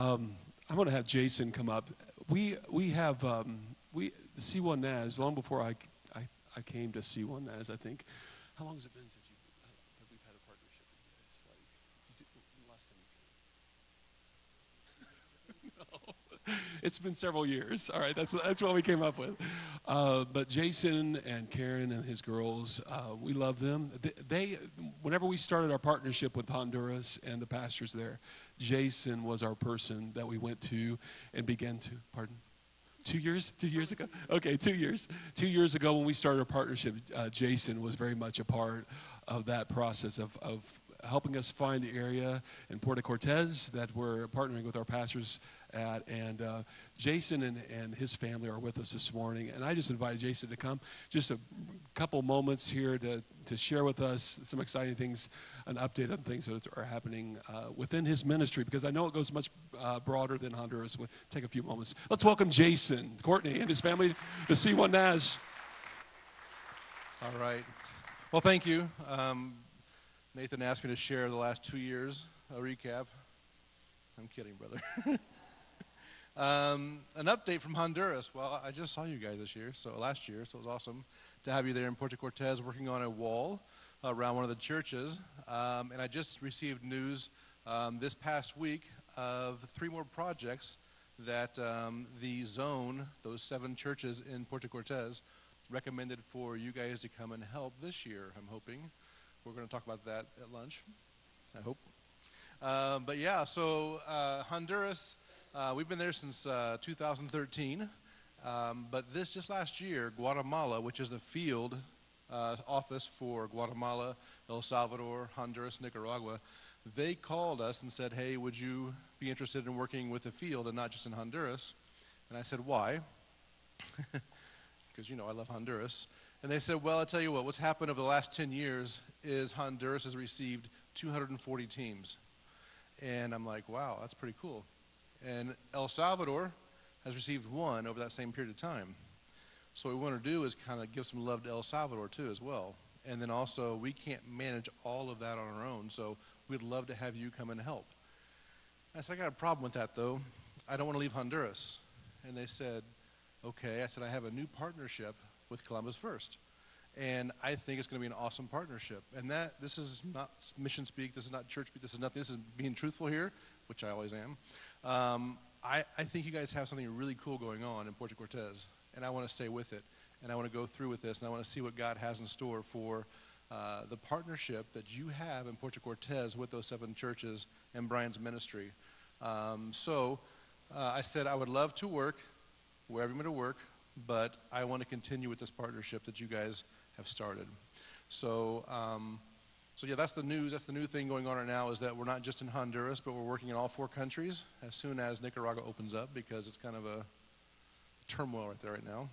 Um, I'm going to have Jason come up. We we have um, we C1 NAS long before I, I I came to C1 NAS. I think. How long has it been since you uh, that we've had a partnership with you guys? Like you did, when the last time you came? no, it's been several years. All right, that's that's what we came up with. Uh, but Jason and Karen and his girls, uh, we love them. They, they, whenever we started our partnership with Honduras and the pastors there, Jason was our person that we went to and began to. Pardon two years two years ago okay two years two years ago when we started our partnership uh, jason was very much a part of that process of, of helping us find the area in Puerto Cortez that we're partnering with our pastors at. And uh, Jason and, and his family are with us this morning. And I just invited Jason to come just a couple moments here to, to share with us some exciting things, an update on things that are happening uh, within his ministry, because I know it goes much uh, broader than Honduras. We'll take a few moments. Let's welcome Jason, Courtney, and his family to C1 NAS. All right. Well, thank you. Um, Nathan asked me to share the last two years, a recap. I'm kidding, brother. um, an update from Honduras. Well, I just saw you guys this year, so last year, so it was awesome to have you there in Puerto Cortez working on a wall around one of the churches. Um, and I just received news um, this past week of three more projects that um, the zone, those seven churches in Puerto Cortez, recommended for you guys to come and help this year, I'm hoping. We're going to talk about that at lunch, I hope. Uh, but yeah, so uh, Honduras, uh, we've been there since uh, 2013. Um, but this just last year, Guatemala, which is the field uh, office for Guatemala, El Salvador, Honduras, Nicaragua, they called us and said, hey, would you be interested in working with the field and not just in Honduras? And I said, why? Because, you know, I love Honduras. And they said, well, I'll tell you what, what's happened over the last 10 years is Honduras has received 240 teams. And I'm like, wow, that's pretty cool. And El Salvador has received one over that same period of time. So what we want to do is kind of give some love to El Salvador too as well. And then also, we can't manage all of that on our own, so we'd love to have you come and help. I said, I got a problem with that though. I don't want to leave Honduras. And they said, okay. I said, I have a new partnership with Columbus First. And I think it's going to be an awesome partnership. And that, this is not mission speak, this is not church speak, this is nothing, this is being truthful here, which I always am. Um, I, I think you guys have something really cool going on in Puerto Cortez, and I want to stay with it. And I want to go through with this, and I want to see what God has in store for uh, the partnership that you have in Puerto Cortez with those seven churches and Brian's ministry. Um, so uh, I said I would love to work wherever you want to work, but I want to continue with this partnership that you guys have started. So, um, so yeah, that's the news. That's the new thing going on right now is that we're not just in Honduras, but we're working in all four countries as soon as Nicaragua opens up because it's kind of a turmoil right there right now.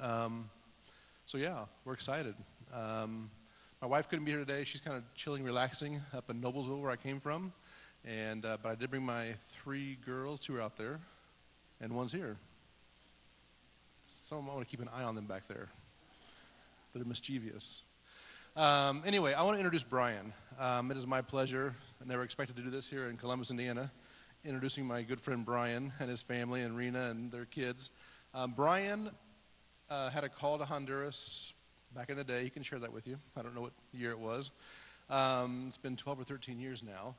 Um, so yeah, we're excited. Um, my wife couldn't be here today. She's kind of chilling, relaxing up in Noblesville, where I came from. And uh, but I did bring my three girls, two are out there, and one's here. So I want to keep an eye on them back there. They're mischievous. Um, anyway, I want to introduce Brian. Um, it is my pleasure. I never expected to do this here in Columbus, Indiana. Introducing my good friend Brian and his family and Rena and their kids. Um, Brian uh, had a call to Honduras back in the day. He can share that with you. I don't know what year it was. Um, it's been 12 or 13 years now.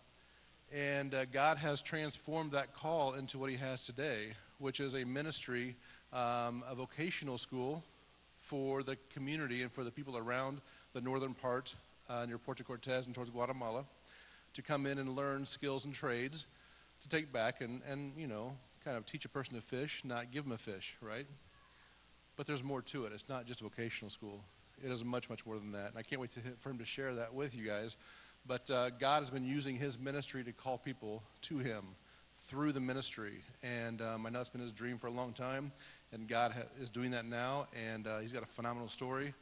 And uh, God has transformed that call into what he has today, which is a ministry, um, a vocational school for the community and for the people around the northern part uh, near Puerto Cortez and towards Guatemala to come in and learn skills and trades to take back and, and you know, kind of teach a person to fish, not give them a fish, right? But there's more to it. It's not just a vocational school. It is much, much more than that. And I can't wait to, for him to share that with you guys. But uh, God has been using his ministry to call people to him through the ministry. And um, I know it's been his dream for a long time, and God ha- is doing that now, and uh, he's got a phenomenal story.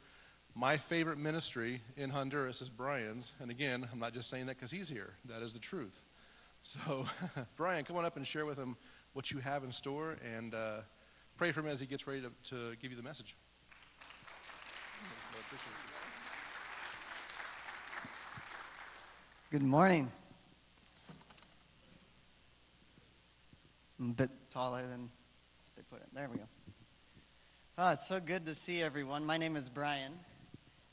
My favorite ministry in Honduras is Brian's. And again, I'm not just saying that because he's here, that is the truth. So, Brian, come on up and share with him what you have in store and uh, pray for him as he gets ready to, to give you the message. Good morning. I'm a bit taller than they put it. There we go. Oh, it's so good to see everyone. My name is Brian,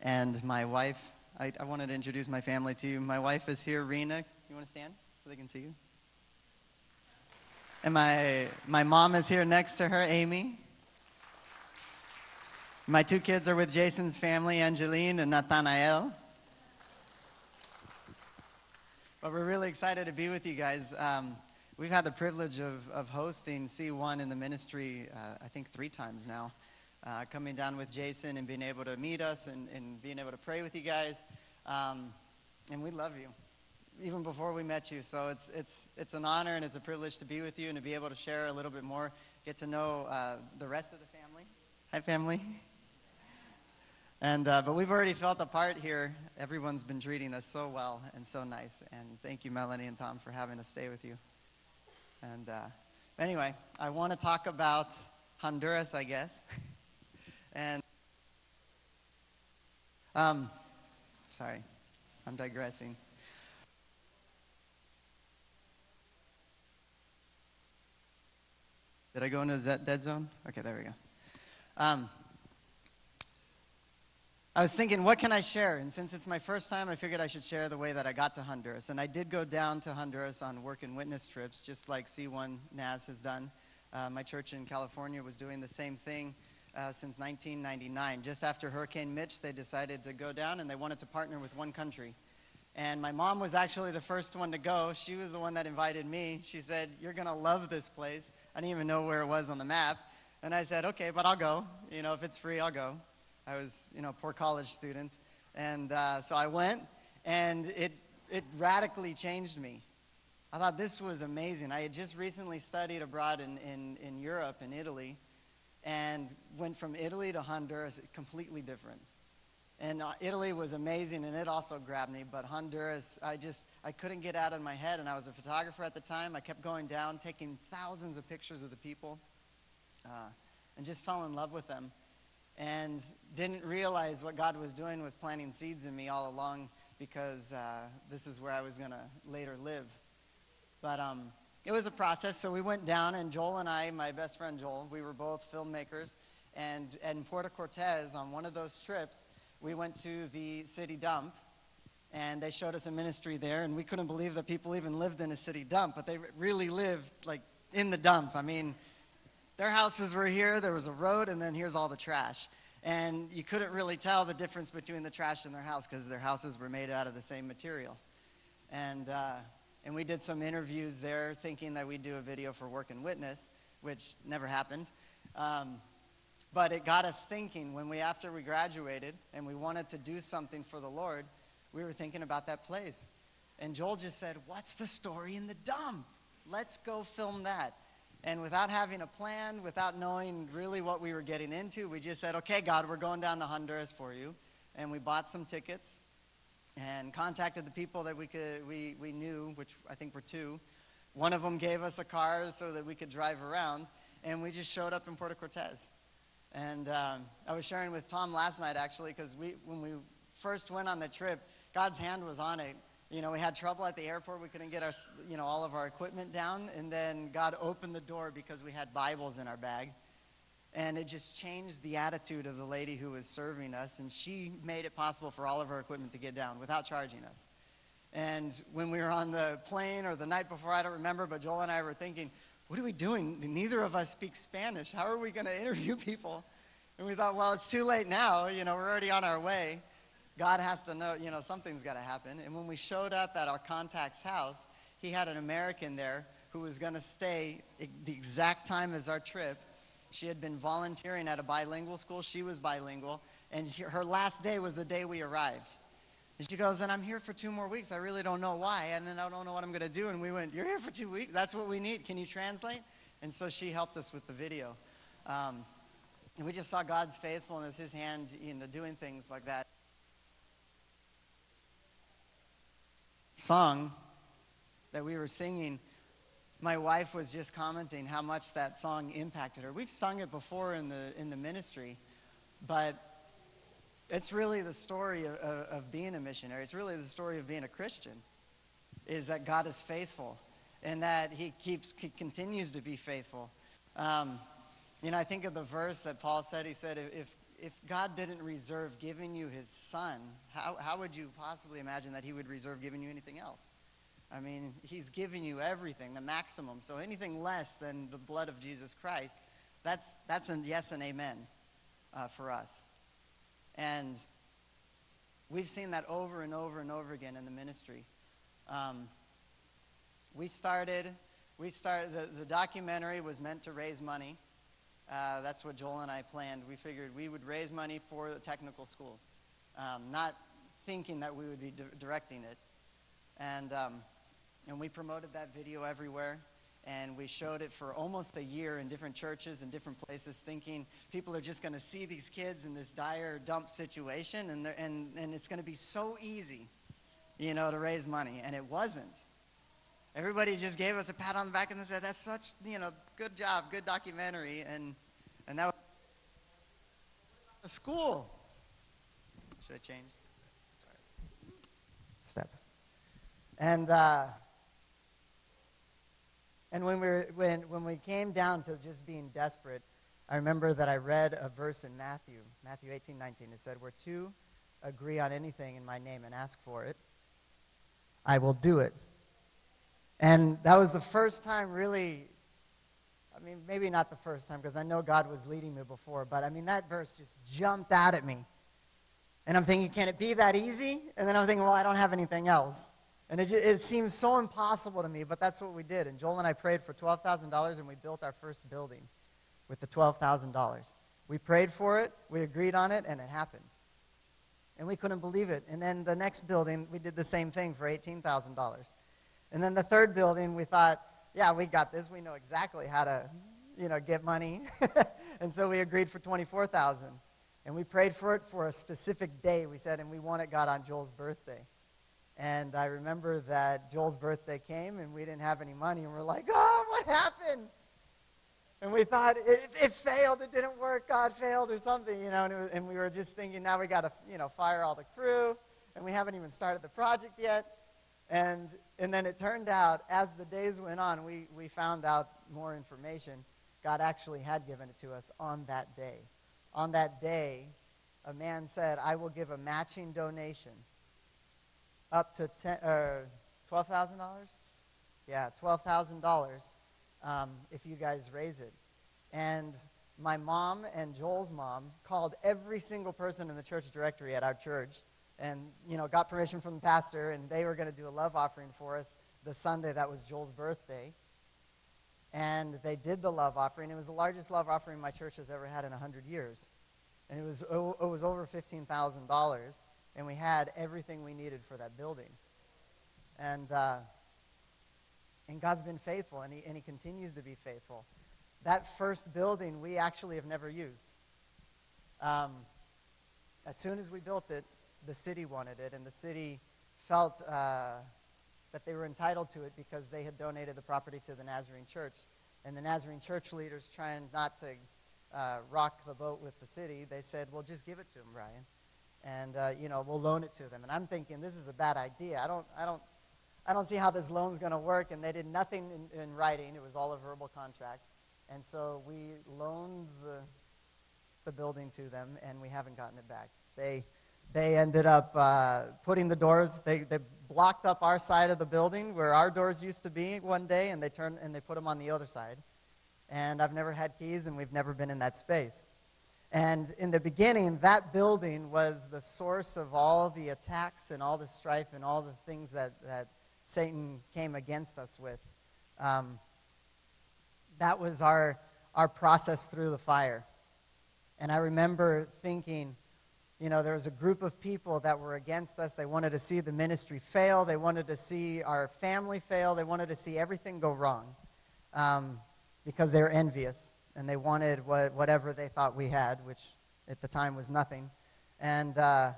and my wife, I, I wanted to introduce my family to you. My wife is here, Rena. You want to stand so they can see you? And my, my mom is here next to her, Amy. My two kids are with Jason's family, Angeline and Nathanael. But we're really excited to be with you guys. Um, we've had the privilege of, of hosting C1 in the ministry, uh, I think, three times now. Uh, coming down with Jason and being able to meet us and, and being able to pray with you guys. Um, and we love you, even before we met you. So it's, it's, it's an honor and it's a privilege to be with you and to be able to share a little bit more, get to know uh, the rest of the family. Hi, family. And, uh, but we've already felt a part here. Everyone's been treating us so well and so nice. And thank you, Melanie and Tom, for having us stay with you. And uh, anyway, I want to talk about Honduras, I guess. and, um, sorry, I'm digressing. Did I go into a dead zone? Okay, there we go. Um, I was thinking, what can I share? And since it's my first time, I figured I should share the way that I got to Honduras. And I did go down to Honduras on work and witness trips, just like C1 NAS has done. Uh, my church in California was doing the same thing uh, since 1999. Just after Hurricane Mitch, they decided to go down and they wanted to partner with one country. And my mom was actually the first one to go. She was the one that invited me. She said, You're going to love this place. I didn't even know where it was on the map. And I said, Okay, but I'll go. You know, if it's free, I'll go. I was, you know, a poor college student. And uh, so I went, and it, it radically changed me. I thought this was amazing. I had just recently studied abroad in, in, in Europe, in Italy, and went from Italy to Honduras completely different. And uh, Italy was amazing, and it also grabbed me. But Honduras, I just I couldn't get out of my head. And I was a photographer at the time. I kept going down, taking thousands of pictures of the people, uh, and just fell in love with them and didn't realize what God was doing was planting seeds in me all along because uh, this is where I was to later live. But um, it was a process. So we went down, and Joel and I, my best friend Joel, we were both filmmakers. And in Puerto Cortez, on one of those trips, we went to the city dump, and they showed us a ministry there. And we couldn't believe that people even lived in a city dump, but they really lived like in the dump. I mean, their houses were here, there was a road, and then here's all the trash. And you couldn't really tell the difference between the trash and their house because their houses were made out of the same material. And, uh, and we did some interviews there thinking that we'd do a video for Work and Witness, which never happened. Um, but it got us thinking when we, after we graduated and we wanted to do something for the Lord, we were thinking about that place. And Joel just said, What's the story in the dump? Let's go film that. And without having a plan, without knowing really what we were getting into, we just said, okay, God, we're going down to Honduras for you. And we bought some tickets and contacted the people that we, could, we, we knew, which I think were two. One of them gave us a car so that we could drive around. And we just showed up in Puerto Cortez. And um, I was sharing with Tom last night, actually, because we, when we first went on the trip, God's hand was on it you know, we had trouble at the airport. We couldn't get our, you know, all of our equipment down. And then God opened the door because we had Bibles in our bag. And it just changed the attitude of the lady who was serving us. And she made it possible for all of our equipment to get down without charging us. And when we were on the plane or the night before, I don't remember, but Joel and I were thinking, what are we doing? Neither of us speak Spanish. How are we going to interview people? And we thought, well, it's too late now. You know, we're already on our way. God has to know, you know, something's got to happen. And when we showed up at our contact's house, he had an American there who was going to stay the exact time as our trip. She had been volunteering at a bilingual school. She was bilingual. And her last day was the day we arrived. And she goes, and I'm here for two more weeks. I really don't know why. And then I don't know what I'm going to do. And we went, You're here for two weeks? That's what we need. Can you translate? And so she helped us with the video. Um, and we just saw God's faithfulness, his hand, you know, doing things like that. song that we were singing, my wife was just commenting how much that song impacted her. We've sung it before in the, in the ministry, but it's really the story of, of being a missionary. It's really the story of being a Christian, is that God is faithful. and that he keeps he continues to be faithful. Um, you know, I think of the verse that Paul said. He said, if, if God didn't reserve giving you his son, how, how would you possibly imagine that he would reserve giving you anything else? I mean, he's given you everything, the maximum. So anything less than the blood of Jesus Christ, that's, that's a yes and amen uh, for us. And we've seen that over and over and over again in the ministry. Um, we started, we started the, the documentary was meant to raise money. Uh, that's what Joel and I planned. We figured we would raise money for the technical school, um, not thinking that we would be di- directing it. And, um, and we promoted that video everywhere. And we showed it for almost a year in different churches and different places, thinking people are just going to see these kids in this dire dump situation, and, and, and it's going to be so easy, you know, to raise money. And it wasn't. Everybody just gave us a pat on the back and said, "That's such, you know, good job, good documentary." And and that was the school. Should I change? Sorry. Step. And uh, and when we were, when when we came down to just being desperate, I remember that I read a verse in Matthew, Matthew 18, 19. It said, "Where two agree on anything in my name and ask for it, I will do it." And that was the first time, really. I mean, maybe not the first time, because I know God was leading me before, but I mean, that verse just jumped out at me. And I'm thinking, can it be that easy? And then I'm thinking, well, I don't have anything else. And it, it seems so impossible to me, but that's what we did. And Joel and I prayed for $12,000, and we built our first building with the $12,000. We prayed for it, we agreed on it, and it happened. And we couldn't believe it. And then the next building, we did the same thing for $18,000. And then the third building, we thought, yeah, we got this. We know exactly how to, you know, get money. and so we agreed for 24,000. And we prayed for it for a specific day, we said, and we wanted God on Joel's birthday. And I remember that Joel's birthday came and we didn't have any money, and we're like, oh, what happened? And we thought it, it failed, it didn't work, God failed or something, you know, and, was, and we were just thinking, now we got to, you know, fire all the crew, and we haven't even started the project yet. And, and then it turned out, as the days went on, we, we found out more information. God actually had given it to us on that day. On that day, a man said, I will give a matching donation up to uh, $12,000? Yeah, $12,000 um, if you guys raise it. And my mom and Joel's mom called every single person in the church directory at our church and you know got permission from the pastor and they were going to do a love offering for us the sunday that was joel's birthday and they did the love offering it was the largest love offering my church has ever had in 100 years and it was, it was over $15000 and we had everything we needed for that building. And, uh, and god's been faithful and he, and he continues to be faithful. That first building we actually have never used. Um, as soon as we built it the city wanted it, and the city felt uh, that they were entitled to it because they had donated the property to the Nazarene Church. And the Nazarene Church leaders, trying not to uh, rock the boat with the city, they said, "Well, just give it to them, Brian, and uh, you know we'll loan it to them." And I'm thinking this is a bad idea. I don't, I don't, I don't see how this loan's going to work. And they did nothing in, in writing; it was all a verbal contract. And so we loaned the the building to them, and we haven't gotten it back. They they ended up uh, putting the doors, they, they blocked up our side of the building where our doors used to be one day, and they turned and they put them on the other side. And I've never had keys, and we've never been in that space. And in the beginning, that building was the source of all the attacks and all the strife and all the things that, that Satan came against us with. Um, that was our, our process through the fire. And I remember thinking, you know, there was a group of people that were against us. They wanted to see the ministry fail. They wanted to see our family fail. They wanted to see everything go wrong um, because they were envious and they wanted what, whatever they thought we had, which at the time was nothing. And, uh,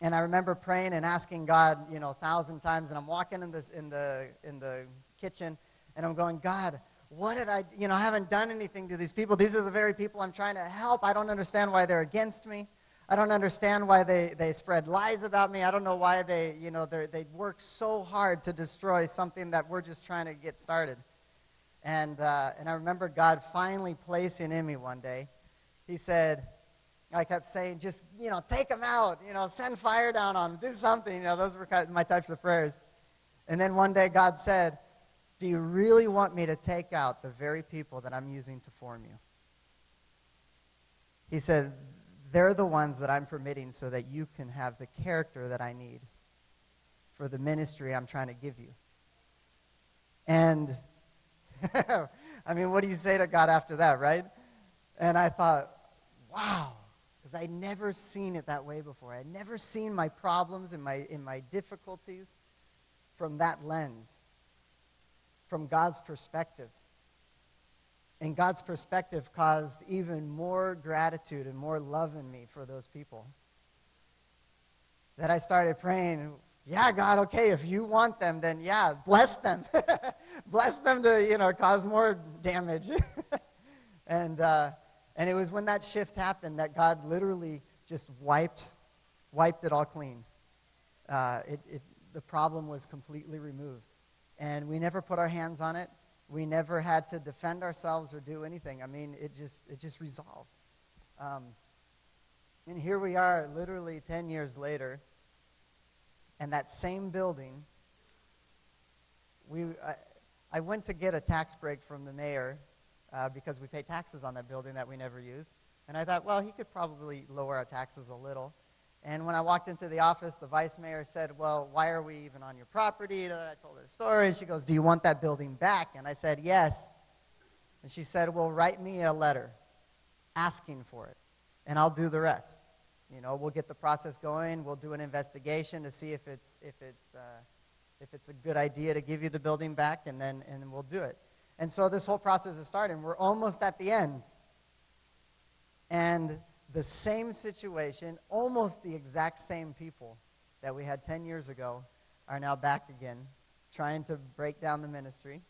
and I remember praying and asking God, you know, a thousand times. And I'm walking in, this, in, the, in the kitchen and I'm going, God, what did I, you know, I haven't done anything to these people. These are the very people I'm trying to help. I don't understand why they're against me. I don't understand why they, they spread lies about me. I don't know why they, you know, they work so hard to destroy something that we're just trying to get started. And, uh, and I remember God finally placing in me one day, He said, I kept saying, just, you know, take them out, you know, send fire down on them, do something. You know, those were kind of my types of prayers. And then one day God said, Do you really want me to take out the very people that I'm using to form you? He said, They're the ones that I'm permitting so that you can have the character that I need for the ministry I'm trying to give you. And I mean, what do you say to God after that, right? And I thought, wow, because I'd never seen it that way before. I'd never seen my problems and my, in my difficulties from that lens, from God's perspective. And God's perspective caused even more gratitude and more love in me for those people. That I started praying, yeah, God, okay, if you want them, then yeah, bless them. bless them to, you know, cause more damage. and, uh, and it was when that shift happened that God literally just wiped, wiped it all clean. Uh, it, it, the problem was completely removed. And we never put our hands on it. We never had to defend ourselves or do anything. I mean, it just, it just resolved. Um, and here we are, literally 10 years later, and that same building, we, I, I went to get a tax break from the mayor uh, because we pay taxes on that building that we never use. And I thought, well, he could probably lower our taxes a little. And when I walked into the office, the vice mayor said, Well, why are we even on your property? And I told her the story, and she goes, Do you want that building back? And I said, Yes. And she said, Well, write me a letter asking for it, and I'll do the rest. You know, we'll get the process going. We'll do an investigation to see if it's, if it's, uh, if it's a good idea to give you the building back, and then and we'll do it. And so this whole process is starting. We're almost at the end. And the same situation, almost the exact same people that we had 10 years ago, are now back again, trying to break down the ministry,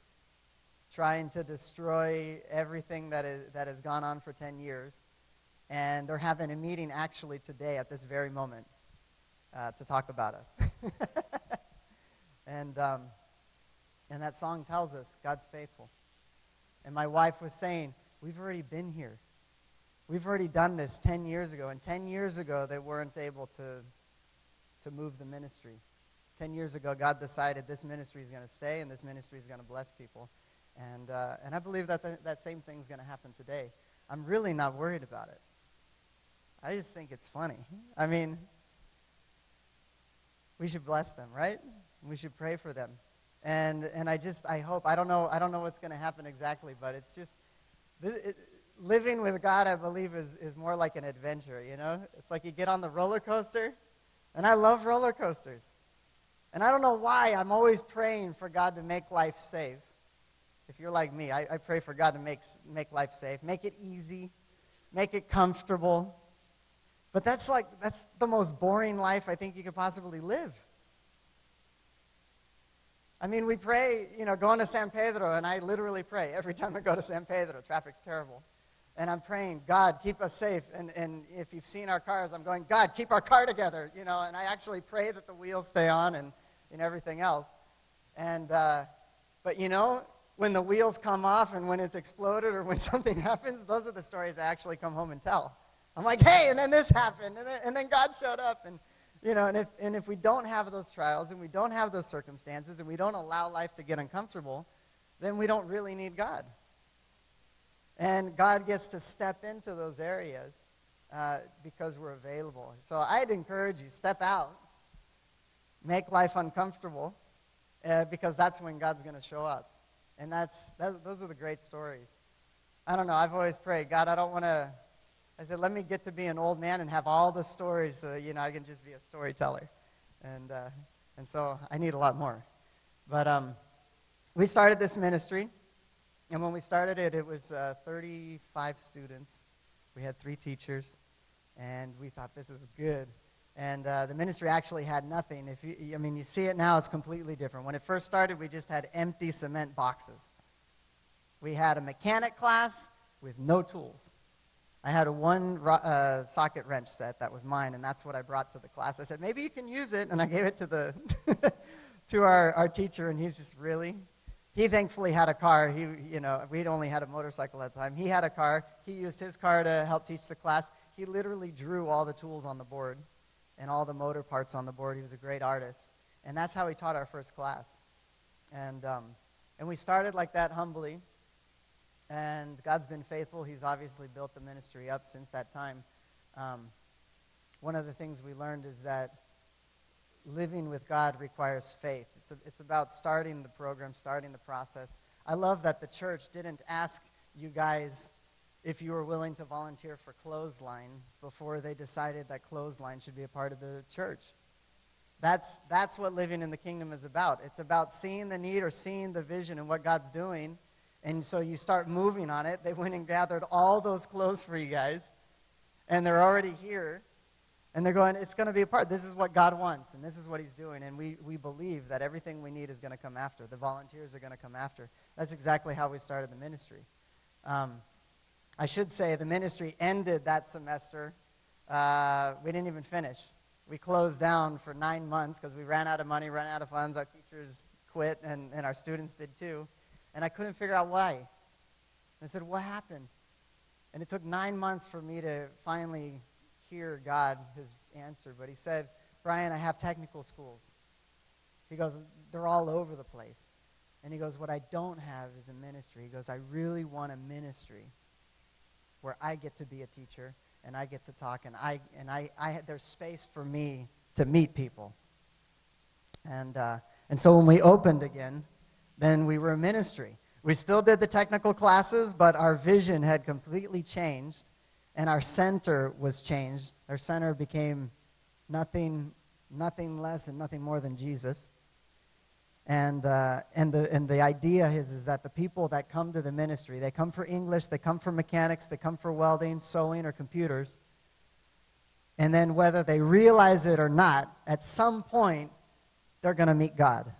trying to destroy everything that, is, that has gone on for 10 years. And they're having a meeting actually today at this very moment uh, to talk about us. and, um, and that song tells us God's faithful. And my wife was saying, We've already been here. We've already done this 10 years ago. And 10 years ago, they weren't able to, to move the ministry. 10 years ago, God decided this ministry is going to stay and this ministry is going to bless people. And, uh, and I believe that the, that same thing is going to happen today. I'm really not worried about it. I just think it's funny. I mean, we should bless them, right? We should pray for them. And, and I just, I hope, I don't know, I don't know what's going to happen exactly, but it's just, it, living with God, I believe, is, is more like an adventure, you know? It's like you get on the roller coaster, and I love roller coasters. And I don't know why I'm always praying for God to make life safe. If you're like me, I, I pray for God to make, make life safe, make it easy, make it comfortable. But that's like, that's the most boring life I think you could possibly live. I mean, we pray, you know, going to San Pedro, and I literally pray every time I go to San Pedro. Traffic's terrible. And I'm praying, God, keep us safe. And, and if you've seen our cars, I'm going, God, keep our car together, you know. And I actually pray that the wheels stay on and, and everything else. And, uh, but you know, when the wheels come off and when it's exploded or when something happens, those are the stories I actually come home and tell. I'm like, hey, and then this happened, and then, and then God showed up, and you know, and if, and if we don't have those trials and we don't have those circumstances and we don't allow life to get uncomfortable, then we don't really need God. And God gets to step into those areas uh, because we're available. So I'd encourage you, step out, make life uncomfortable, uh, because that's when God's going to show up. And that's, that, those are the great stories. I don't know, I've always prayed, God, I don't want to I said, let me get to be an old man and have all the stories so, you know, I can just be a storyteller. And, uh, and so I need a lot more. But um, we started this ministry, and when we started it, it was uh, 35 students. We had three teachers, and we thought this is good. And uh, the ministry actually had nothing. If you, I mean, you see it now, it's completely different. When it first started, we just had empty cement boxes. We had a mechanic class with no tools. I had a one uh, socket wrench set that was mine, and that's what I brought to the class. I said, maybe you can use it, and I gave it to the to our, our teacher, and he's just really. He thankfully had a car. He, you know, we'd only had a motorcycle at the time. He had a car. He used his car to help teach the class. He literally drew all the tools on the board and all the motor parts on the board. He was a great artist, and that's how he taught our first class. And um, and we started like that humbly. And God's been faithful. He's obviously built the ministry up since that time. Um, one of the things we learned is that living with God requires faith. It's, a, it's about starting the program, starting the process. I love that the church didn't ask you guys if you were willing to volunteer for clothesline before they decided that clothesline should be a part of the church. That's, that's what living in the kingdom is about. It's about seeing the need or seeing the vision and what God's doing. And so you start moving on it. They went and gathered all those clothes for you guys, and they're already here. And they're going, it's going to be a part. This is what God wants, and this is what He's doing. And we, we believe that everything we need is going to come after. The volunteers are going to come after. That's exactly how we started the ministry. Um, I should say the ministry ended that semester. Uh, we didn't even finish. We closed down for nine months because we ran out of money, ran out of funds. Our teachers quit, and, and our students did too. And I couldn't figure out why. I said, What happened? And it took nine months for me to finally hear God, his answer. But he said, Brian, I have technical schools. He goes, They're all over the place. And he goes, What I don't have is a ministry. He goes, I really want a ministry where I get to be a teacher and I get to talk and I and I, I there's space for me to meet people. And uh, and so when we opened again, then we were a ministry. We still did the technical classes, but our vision had completely changed and our center was changed. Our center became nothing nothing less and nothing more than Jesus. And, uh, and, the, and the idea is, is that the people that come to the ministry, they come for English, they come for mechanics, they come for welding, sewing, or computers. And then, whether they realize it or not, at some point, they're going to meet God.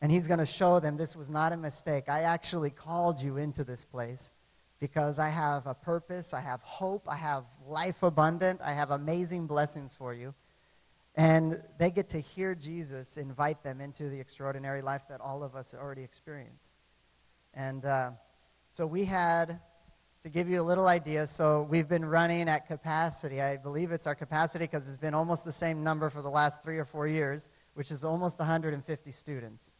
And He's going to show them this was not a mistake. I actually called you into this place because I have a purpose, I have hope, I have life abundant, I have amazing blessings for you. And they get to hear Jesus invite them into the extraordinary life that all of us already experience. And uh, so we had, to give you a little idea, so we've been running at capacity. I believe it's our capacity because it's been almost the same number for the last three or four years, which is almost 150 students.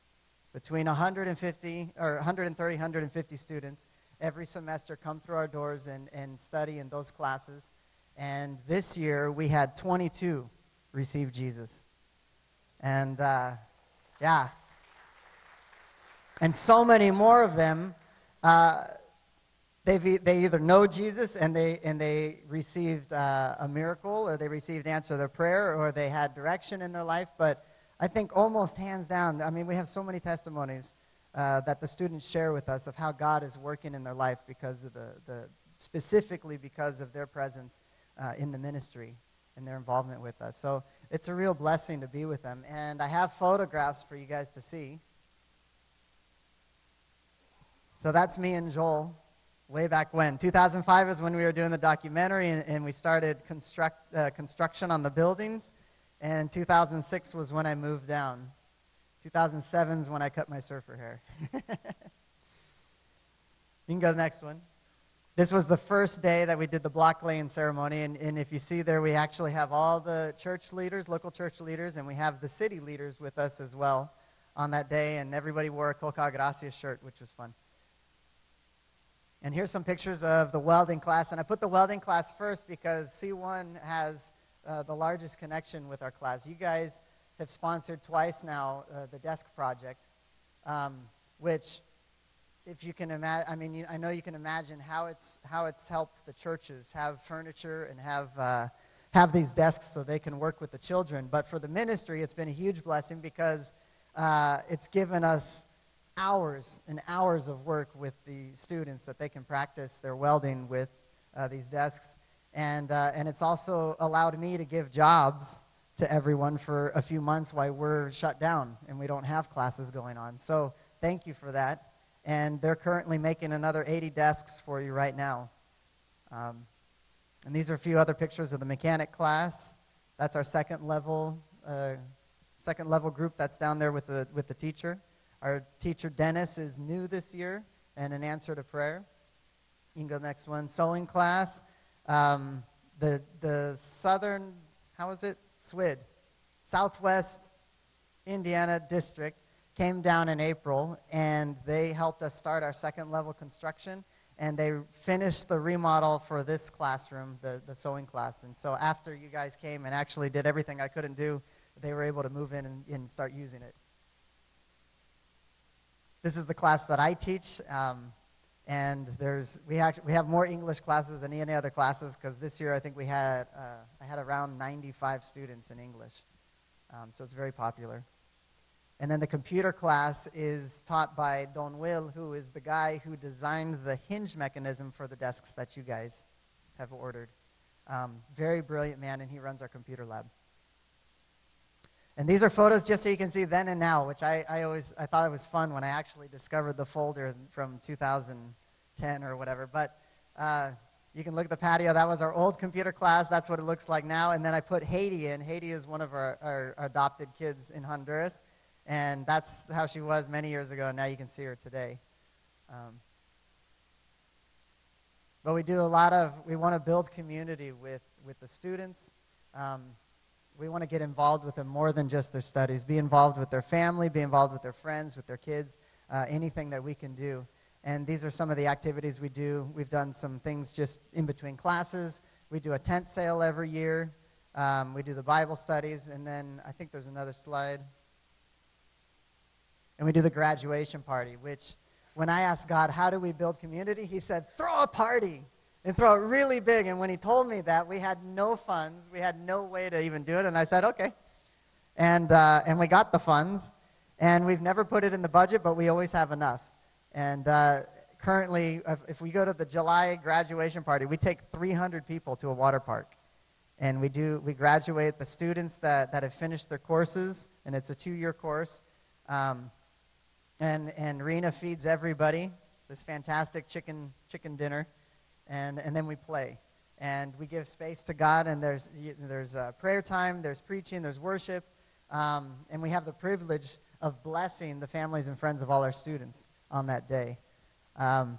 Between 150 or 130, 150 students every semester come through our doors and, and study in those classes. And this year we had 22 receive Jesus. And uh, yeah. And so many more of them, uh, they've, they either know Jesus and they, and they received uh, a miracle or they received answer to their prayer or they had direction in their life. But I think almost hands down, I mean, we have so many testimonies uh, that the students share with us of how God is working in their life because of the, the specifically because of their presence uh, in the ministry and their involvement with us. So it's a real blessing to be with them. And I have photographs for you guys to see. So that's me and Joel way back when. 2005 is when we were doing the documentary and, and we started construct, uh, construction on the buildings. And 2006 was when I moved down. 2007 is when I cut my surfer hair. you can go to the next one. This was the first day that we did the block laying ceremony, and, and if you see there, we actually have all the church leaders, local church leaders, and we have the city leaders with us as well on that day, and everybody wore a COCAL Gracias shirt, which was fun. And here's some pictures of the welding class, and I put the welding class first because C1 has uh, the largest connection with our class. You guys have sponsored twice now uh, the desk project, um, which if you can imagine, I mean, you, I know you can imagine how it's, how it's helped the churches have furniture and have, uh, have these desks so they can work with the children. But for the ministry, it's been a huge blessing because uh, it's given us hours and hours of work with the students that they can practice their welding with uh, these desks. And, uh, and it's also allowed me to give jobs to everyone for a few months while we're shut down and we don't have classes going on. So thank you for that and they're currently making another 80 desks for you right now. Um, and these are a few other pictures of the mechanic class. That's our second level, uh, second level group that's down there with the, with the teacher. Our teacher, Dennis, is new this year and an answer to prayer. You can go next one. Sewing class. Um, the, the southern, how is it? SWID, Southwest Indiana District, came down in April and they helped us start our second level construction and they finished the remodel for this classroom, the, the sewing class. And so after you guys came and actually did everything I couldn't do, they were able to move in and, and start using it. This is the class that I teach. Um, and there's, we, act, we have more English classes than any other classes because this year I think we had, uh, I had around 95 students in English. Um, so it's very popular. And then the computer class is taught by Don Will, who is the guy who designed the hinge mechanism for the desks that you guys have ordered. Um, very brilliant man, and he runs our computer lab. And these are photos just so you can see then and now, which I, I always I thought it was fun when I actually discovered the folder from 2010 or whatever. But uh, you can look at the patio. That was our old computer class. That's what it looks like now. And then I put Haiti in. Haiti is one of our, our adopted kids in Honduras. And that's how she was many years ago. And now you can see her today. Um, but we do a lot of, we want to build community with, with the students. Um, we want to get involved with them more than just their studies. Be involved with their family, be involved with their friends, with their kids, uh, anything that we can do. And these are some of the activities we do. We've done some things just in between classes. We do a tent sale every year. Um, we do the Bible studies. And then I think there's another slide. And we do the graduation party, which when I asked God, how do we build community? He said, throw a party and throw it really big. And when he told me that, we had no funds. We had no way to even do it. And I said, okay. And, uh, and we got the funds. And we've never put it in the budget, but we always have enough. And uh, currently, if, if we go to the July graduation party, we take 300 people to a water park. And we, do, we graduate the students that, that have finished their courses, and it's a two year course. Um, and, and Rena feeds everybody this fantastic chicken, chicken dinner, and, and then we play. And we give space to God, and there's, there's uh, prayer time, there's preaching, there's worship, um, and we have the privilege of blessing the families and friends of all our students on that day. Um,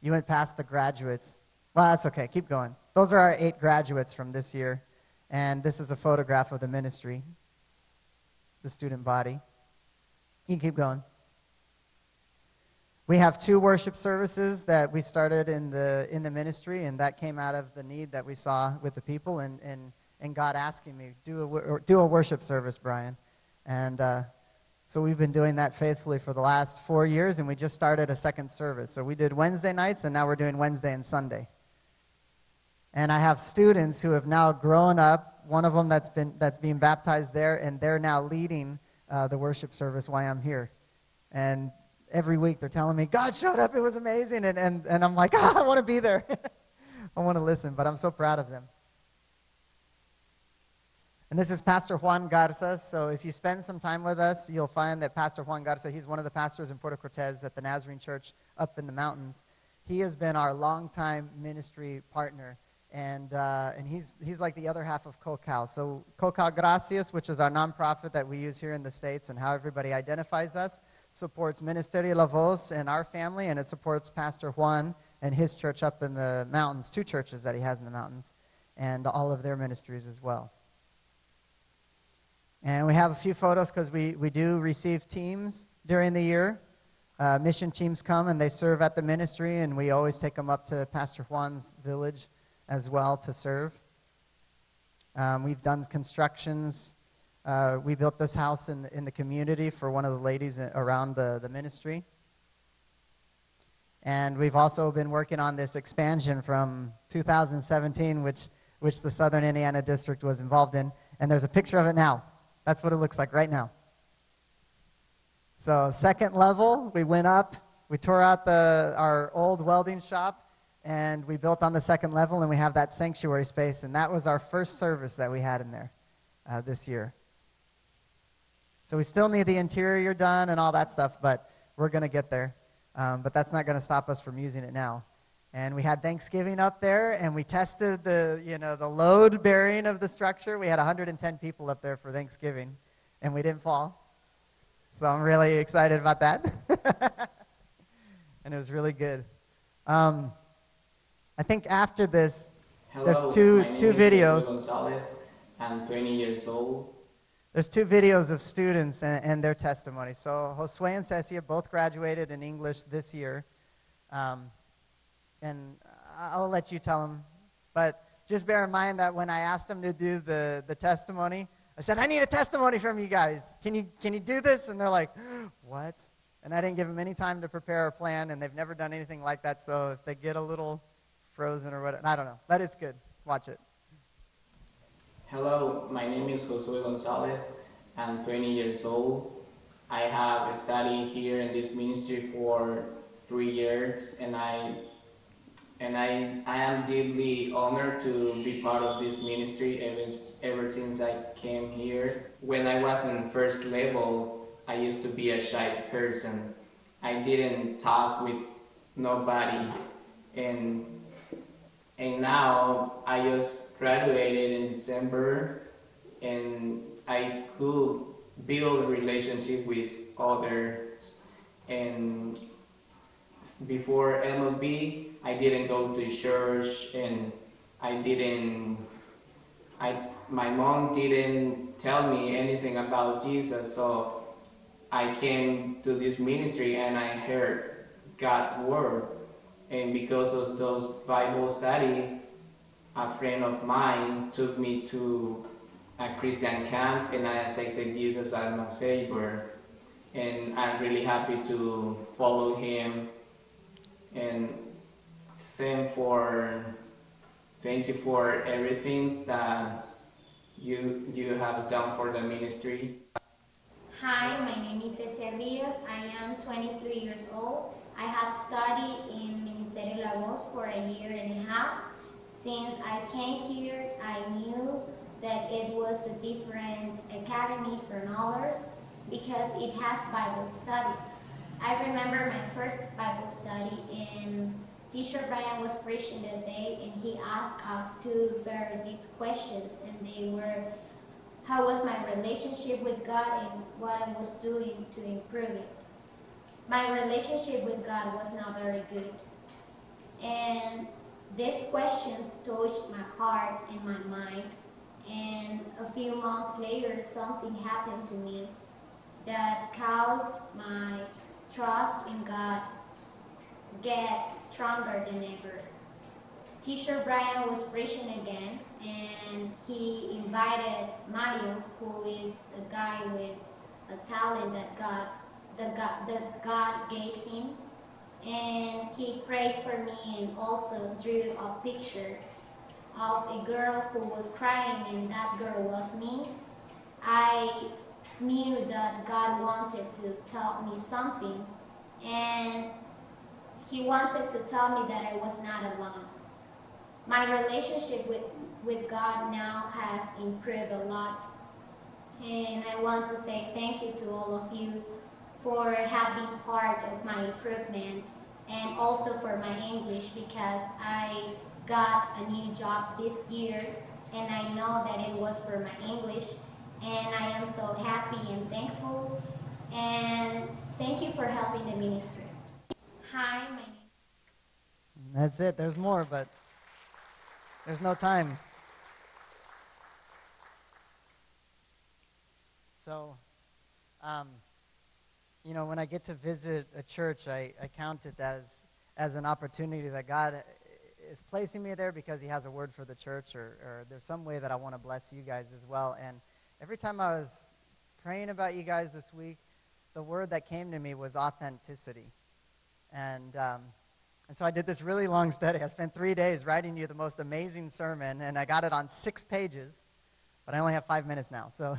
you went past the graduates. Well, that's okay. Keep going. Those are our eight graduates from this year. And this is a photograph of the ministry, the student body. You can keep going. We have two worship services that we started in the, in the ministry, and that came out of the need that we saw with the people and, and, and God asking me, do a, do a worship service, Brian. And uh, so we've been doing that faithfully for the last four years, and we just started a second service. So we did Wednesday nights, and now we're doing Wednesday and Sunday. And I have students who have now grown up, one of them that's, been, that's being baptized there, and they're now leading uh, the worship service while I'm here. And every week they're telling me, God showed up, it was amazing. And, and, and I'm like, ah, I want to be there. I want to listen, but I'm so proud of them. And this is Pastor Juan Garza. So if you spend some time with us, you'll find that Pastor Juan Garza, he's one of the pastors in Puerto Cortez at the Nazarene Church up in the mountains. He has been our longtime ministry partner. And, uh, and he's, he's like the other half of COCAL. So COCAL Gracias, which is our nonprofit that we use here in the States and how everybody identifies us, supports Ministerio La Voz and our family, and it supports Pastor Juan and his church up in the mountains, two churches that he has in the mountains, and all of their ministries as well. And we have a few photos because we, we do receive teams during the year. Uh, mission teams come and they serve at the ministry, and we always take them up to Pastor Juan's village as well to serve. Um, we've done constructions uh, we built this house in, in the community for one of the ladies around the, the ministry. And we've also been working on this expansion from 2017, which, which the Southern Indiana District was involved in. And there's a picture of it now. That's what it looks like right now. So, second level, we went up, we tore out the, our old welding shop, and we built on the second level, and we have that sanctuary space. And that was our first service that we had in there uh, this year. So we still need the interior done and all that stuff, but we're going to get there. Um, but that's not going to stop us from using it now. And we had Thanksgiving up there, and we tested the, you know, the load bearing of the structure. We had 110 people up there for Thanksgiving, and we didn't fall. So I'm really excited about that. and it was really good. Um, I think after this, Hello, There's two- two videos. Gonzalez. I'm 20 years old. There's two videos of students and, and their testimony. So Josue and Cecia both graduated in English this year. Um, and I'll let you tell them. But just bear in mind that when I asked them to do the, the testimony, I said, I need a testimony from you guys. Can you, can you do this? And they're like, what? And I didn't give them any time to prepare a plan, and they've never done anything like that. So if they get a little frozen or whatever, I don't know. But it's good. Watch it. Hello, my name is Josue Gonzalez. I'm 20 years old. I have studied here in this ministry for three years, and I and I, I am deeply honored to be part of this ministry ever, ever since I came here. When I was in first level, I used to be a shy person. I didn't talk with nobody, and and now I just graduated in December, and I could build a relationship with others. And before MLB, I didn't go to church, and I didn't. I my mom didn't tell me anything about Jesus, so I came to this ministry and I heard God's word and because of those Bible study, a friend of mine took me to a Christian camp and I accepted Jesus as my savior. And I'm really happy to follow him and thank for thank you for everything that you you have done for the ministry. Hi, my name is Cecia Rios. I am 23 years old. I have studied in Ministerio La Voz for a year and a half. Since I came here, I knew that it was a different academy from others because it has Bible studies. I remember my first Bible study and teacher Brian was preaching that day and he asked us two very deep questions and they were how was my relationship with God and what I was doing to improve it. My relationship with God was not very good. And these questions touched my heart and my mind. And a few months later, something happened to me that caused my trust in God get stronger than ever. Teacher Brian was preaching again, and he invited Mario, who is a guy with a talent that God, the God, that God gave him, and he prayed for me and also drew a picture of a girl who was crying, and that girl was me. I knew that God wanted to tell me something, and he wanted to tell me that I was not alone. My relationship with, with God now has improved a lot. And I want to say thank you to all of you for having part of my improvement and also for my English because I got a new job this year and I know that it was for my English and I am so happy and thankful and thank you for helping the ministry. Hi, my name That's it. There's more, but there's no time. So, um, you know, when I get to visit a church, I, I count it as, as an opportunity that God is placing me there because He has a word for the church, or, or there's some way that I want to bless you guys as well. And every time I was praying about you guys this week, the word that came to me was authenticity. And, um, and so I did this really long study. I spent three days writing you the most amazing sermon, and I got it on six pages, but I only have five minutes now. So,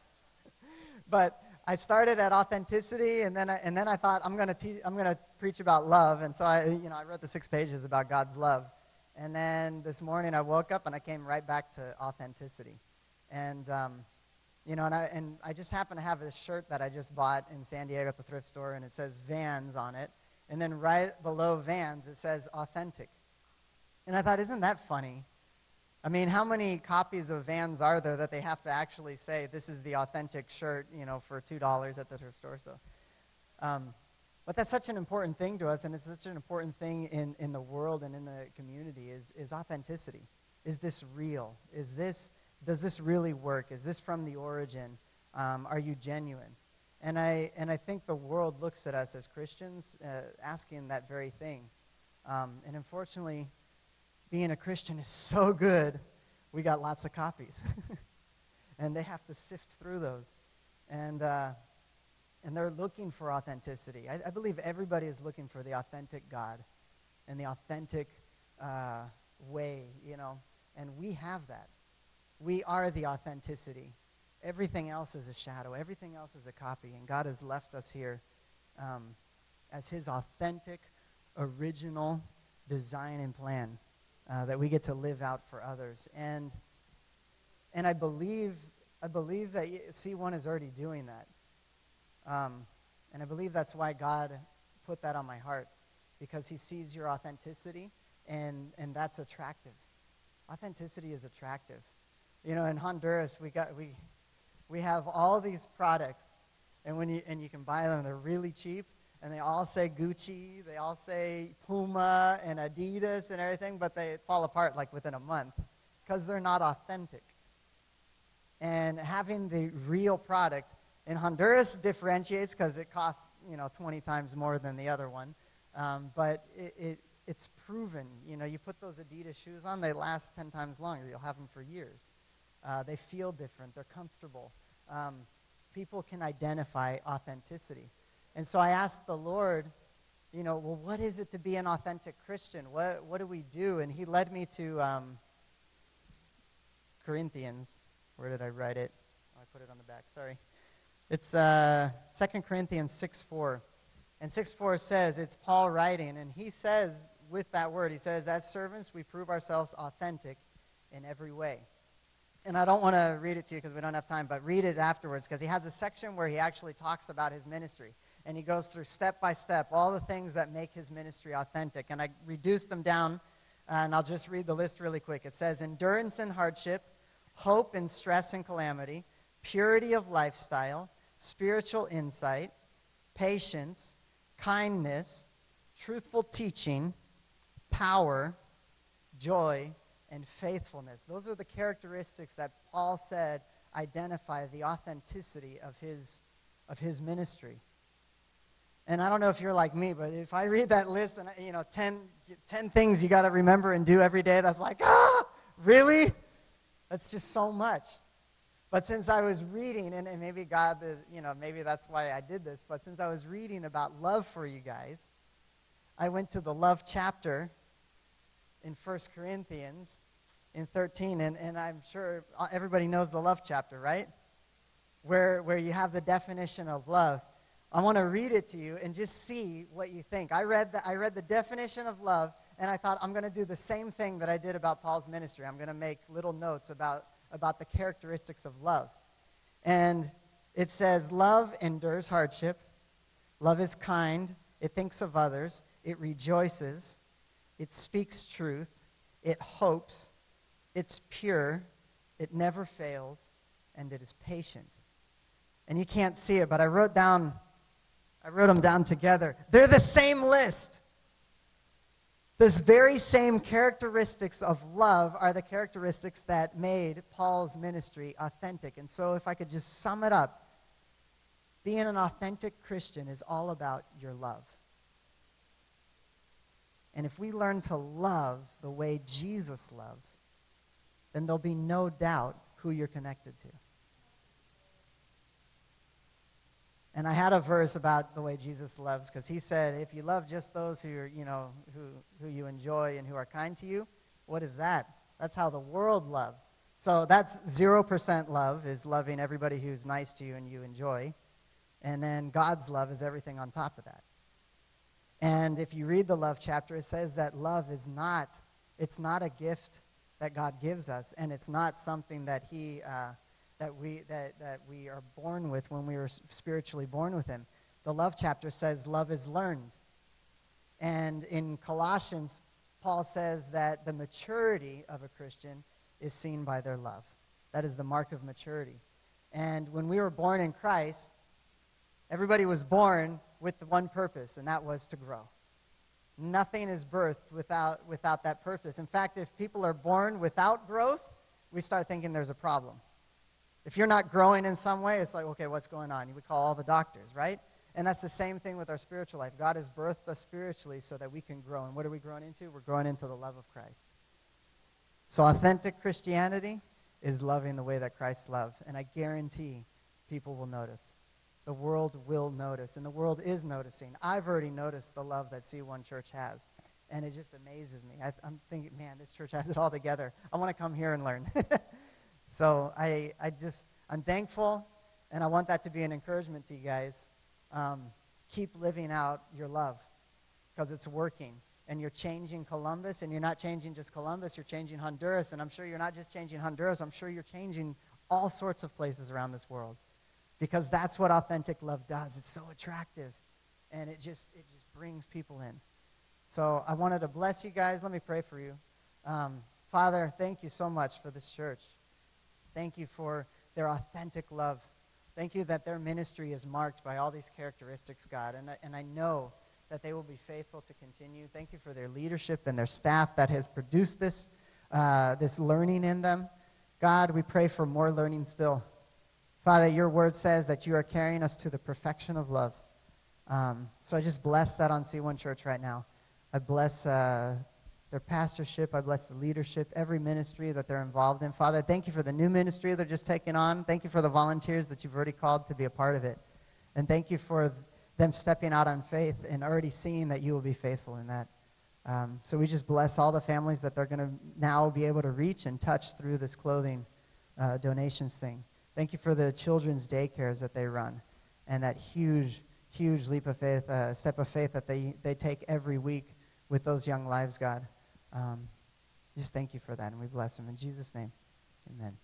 but I started at authenticity, and then I, and then I thought I'm gonna I'm gonna preach about love, and so I you know I wrote the six pages about God's love, and then this morning I woke up and I came right back to authenticity, and um, you know, and I and I just happen to have this shirt that I just bought in San Diego at the thrift store, and it says Vans on it And then right below Vans, it says authentic. And I thought, isn't that funny? I mean, how many copies of Vans are there that they have to actually say this is the authentic shirt, you know, for two dollars at the thrift store? So, um, but that's such an important thing to us, and it's such an important thing in, in the world and in the community is, is authenticity. Is this real? Is this does this really work? Is this from the origin? Um, are you genuine? And I and I think the world looks at us as Christians, uh, asking that very thing. Um, and unfortunately, being a Christian is so good, we got lots of copies. and they have to sift through those. And, uh, and they're looking for authenticity. I, I, believe everybody is looking for the authentic God and the authentic uh, way, you know. And we have that. We are the authenticity. Everything else is a shadow, everything else is a copy. And God has left us here um, as His authentic, original design and plan uh, that we get to live out for others. And, and I, believe, I believe that C1 is already doing that. Um, and I believe that's why God put that on my heart, because He sees your authenticity, and, and that's attractive. Authenticity is attractive. You know, in Honduras, we, got, we, we have all these products, and, when you, and you can buy them, they're really cheap and they all say Gucci, they all say Puma and Adidas and everything, but they fall apart like within a month because they're not authentic. And having the real product in Honduras differentiates because it costs you know 20 times more than the other one, um, but it, it, it's proven. You know, you put those Adidas shoes on, they last 10 times longer. You'll have them for years. Uh, they feel different. They're comfortable. Um, people can identify authenticity. And so I asked the Lord, you know, well, what is it to be an authentic Christian? What, what do we do? And he led me to um, Corinthians. Where did I write it? Oh, I put it on the back. Sorry. It's uh, 2 Corinthians 6 4. And 6 4 says, it's Paul writing, and he says, with that word, he says, as servants, we prove ourselves authentic in every way. And I don't want to read it to you because we don't have time, but read it afterwards because he has a section where he actually talks about his ministry and he goes through step by step all the things that make his ministry authentic. And I reduced them down, and I'll just read the list really quick. It says endurance in hardship, hope in stress and calamity, purity of lifestyle, spiritual insight, patience, kindness, truthful teaching, power, joy, and faithfulness. Those are the characteristics that Paul said identify the authenticity of his, of his ministry. And I don't know if you're like me, but if I read that list and, you know, 10, 10 things you got to remember and do every day, that's like, ah, really? That's just so much. But since I was reading, and, and maybe God, you know, maybe that's why I did this, but since I was reading about love for you guys, I went to the love chapter in 1 Corinthians in 13, and, and I'm sure everybody knows the love chapter, right? Where, where you have the definition of love. I want to read it to you and just see what you think. I read the, I read the definition of love, and I thought I'm going to do the same thing that I did about Paul's ministry. I'm going to make little notes about, about the characteristics of love. And it says, Love endures hardship, love is kind, it thinks of others, it rejoices, it speaks truth, it hopes, it's pure, it never fails, and it is patient. And you can't see it, but I wrote down I wrote them down together. They're the same list. This very same characteristics of love are the characteristics that made Paul's ministry authentic. And so, if I could just sum it up, being an authentic Christian is all about your love. And if we learn to love the way Jesus loves, then there'll be no doubt who you're connected to. And I had a verse about the way Jesus loves because he said, if you love just those who are, you know, who, who you enjoy and who are kind to you, what is that? That's how the world loves. So that's 0% love is loving everybody who's nice to you and you enjoy. And then God's love is everything on top of that. And if you read the love chapter, it says that love is not, it's not a gift that God gives us, and it's not something that he, uh, that we, that, that we are born with when we were spiritually born with Him. The love chapter says love is learned. And in Colossians, Paul says that the maturity of a Christian is seen by their love. That is the mark of maturity. And when we were born in Christ, everybody was born with the one purpose, and that was to grow. Nothing is birthed without, without that purpose. In fact, if people are born without growth, we start thinking there's a problem. If you're not growing in some way, it's like, okay, what's going on? You would call all the doctors, right? And that's the same thing with our spiritual life. God has birthed us spiritually so that we can grow. And what are we growing into? We're growing into the love of Christ. So, authentic Christianity is loving the way that Christ loved. And I guarantee people will notice. The world will notice. And the world is noticing. I've already noticed the love that C1 Church has. And it just amazes me. I, am thinking, man, this church has it all together. I want to come here and learn. so, I, I just, I'm thankful. And I want that to be an encouragement to you guys um, keep living out your love because it's working. And you're changing Columbus, and you're not changing just Columbus, you're changing Honduras. And I'm sure you're not just changing Honduras, I'm sure you're changing all sorts of places around this world because that's what authentic love does. It's so attractive, and it just, it just brings people in. So I wanted to bless you guys. Let me pray for you. Um, Father, thank you so much for this church. Thank you for their authentic love. Thank you that their ministry is marked by all these characteristics, God. And I, and I know that they will be faithful to continue. Thank you for their leadership and their staff that has produced this, uh, this learning in them. God, we pray for more learning still. Father, your word says that you are carrying us to the perfection of love. Um, so I just bless that on C1 Church right now. I bless uh, their pastorship. I bless the leadership, every ministry that they're involved in. Father, thank you for the new ministry they're just taking on. Thank you for the volunteers that you've already called to be a part of it. And thank you for them stepping out on faith and already seeing that you will be faithful in that. Um, so we just bless all the families that they're going to now be able to reach and touch through this clothing uh, donations thing. Thank you for the children's daycares that they run and that huge, huge leap of faith, uh, step of faith that they, they take every week with those young lives, God. Um, just thank you for that, and we bless him. In Jesus' name, amen.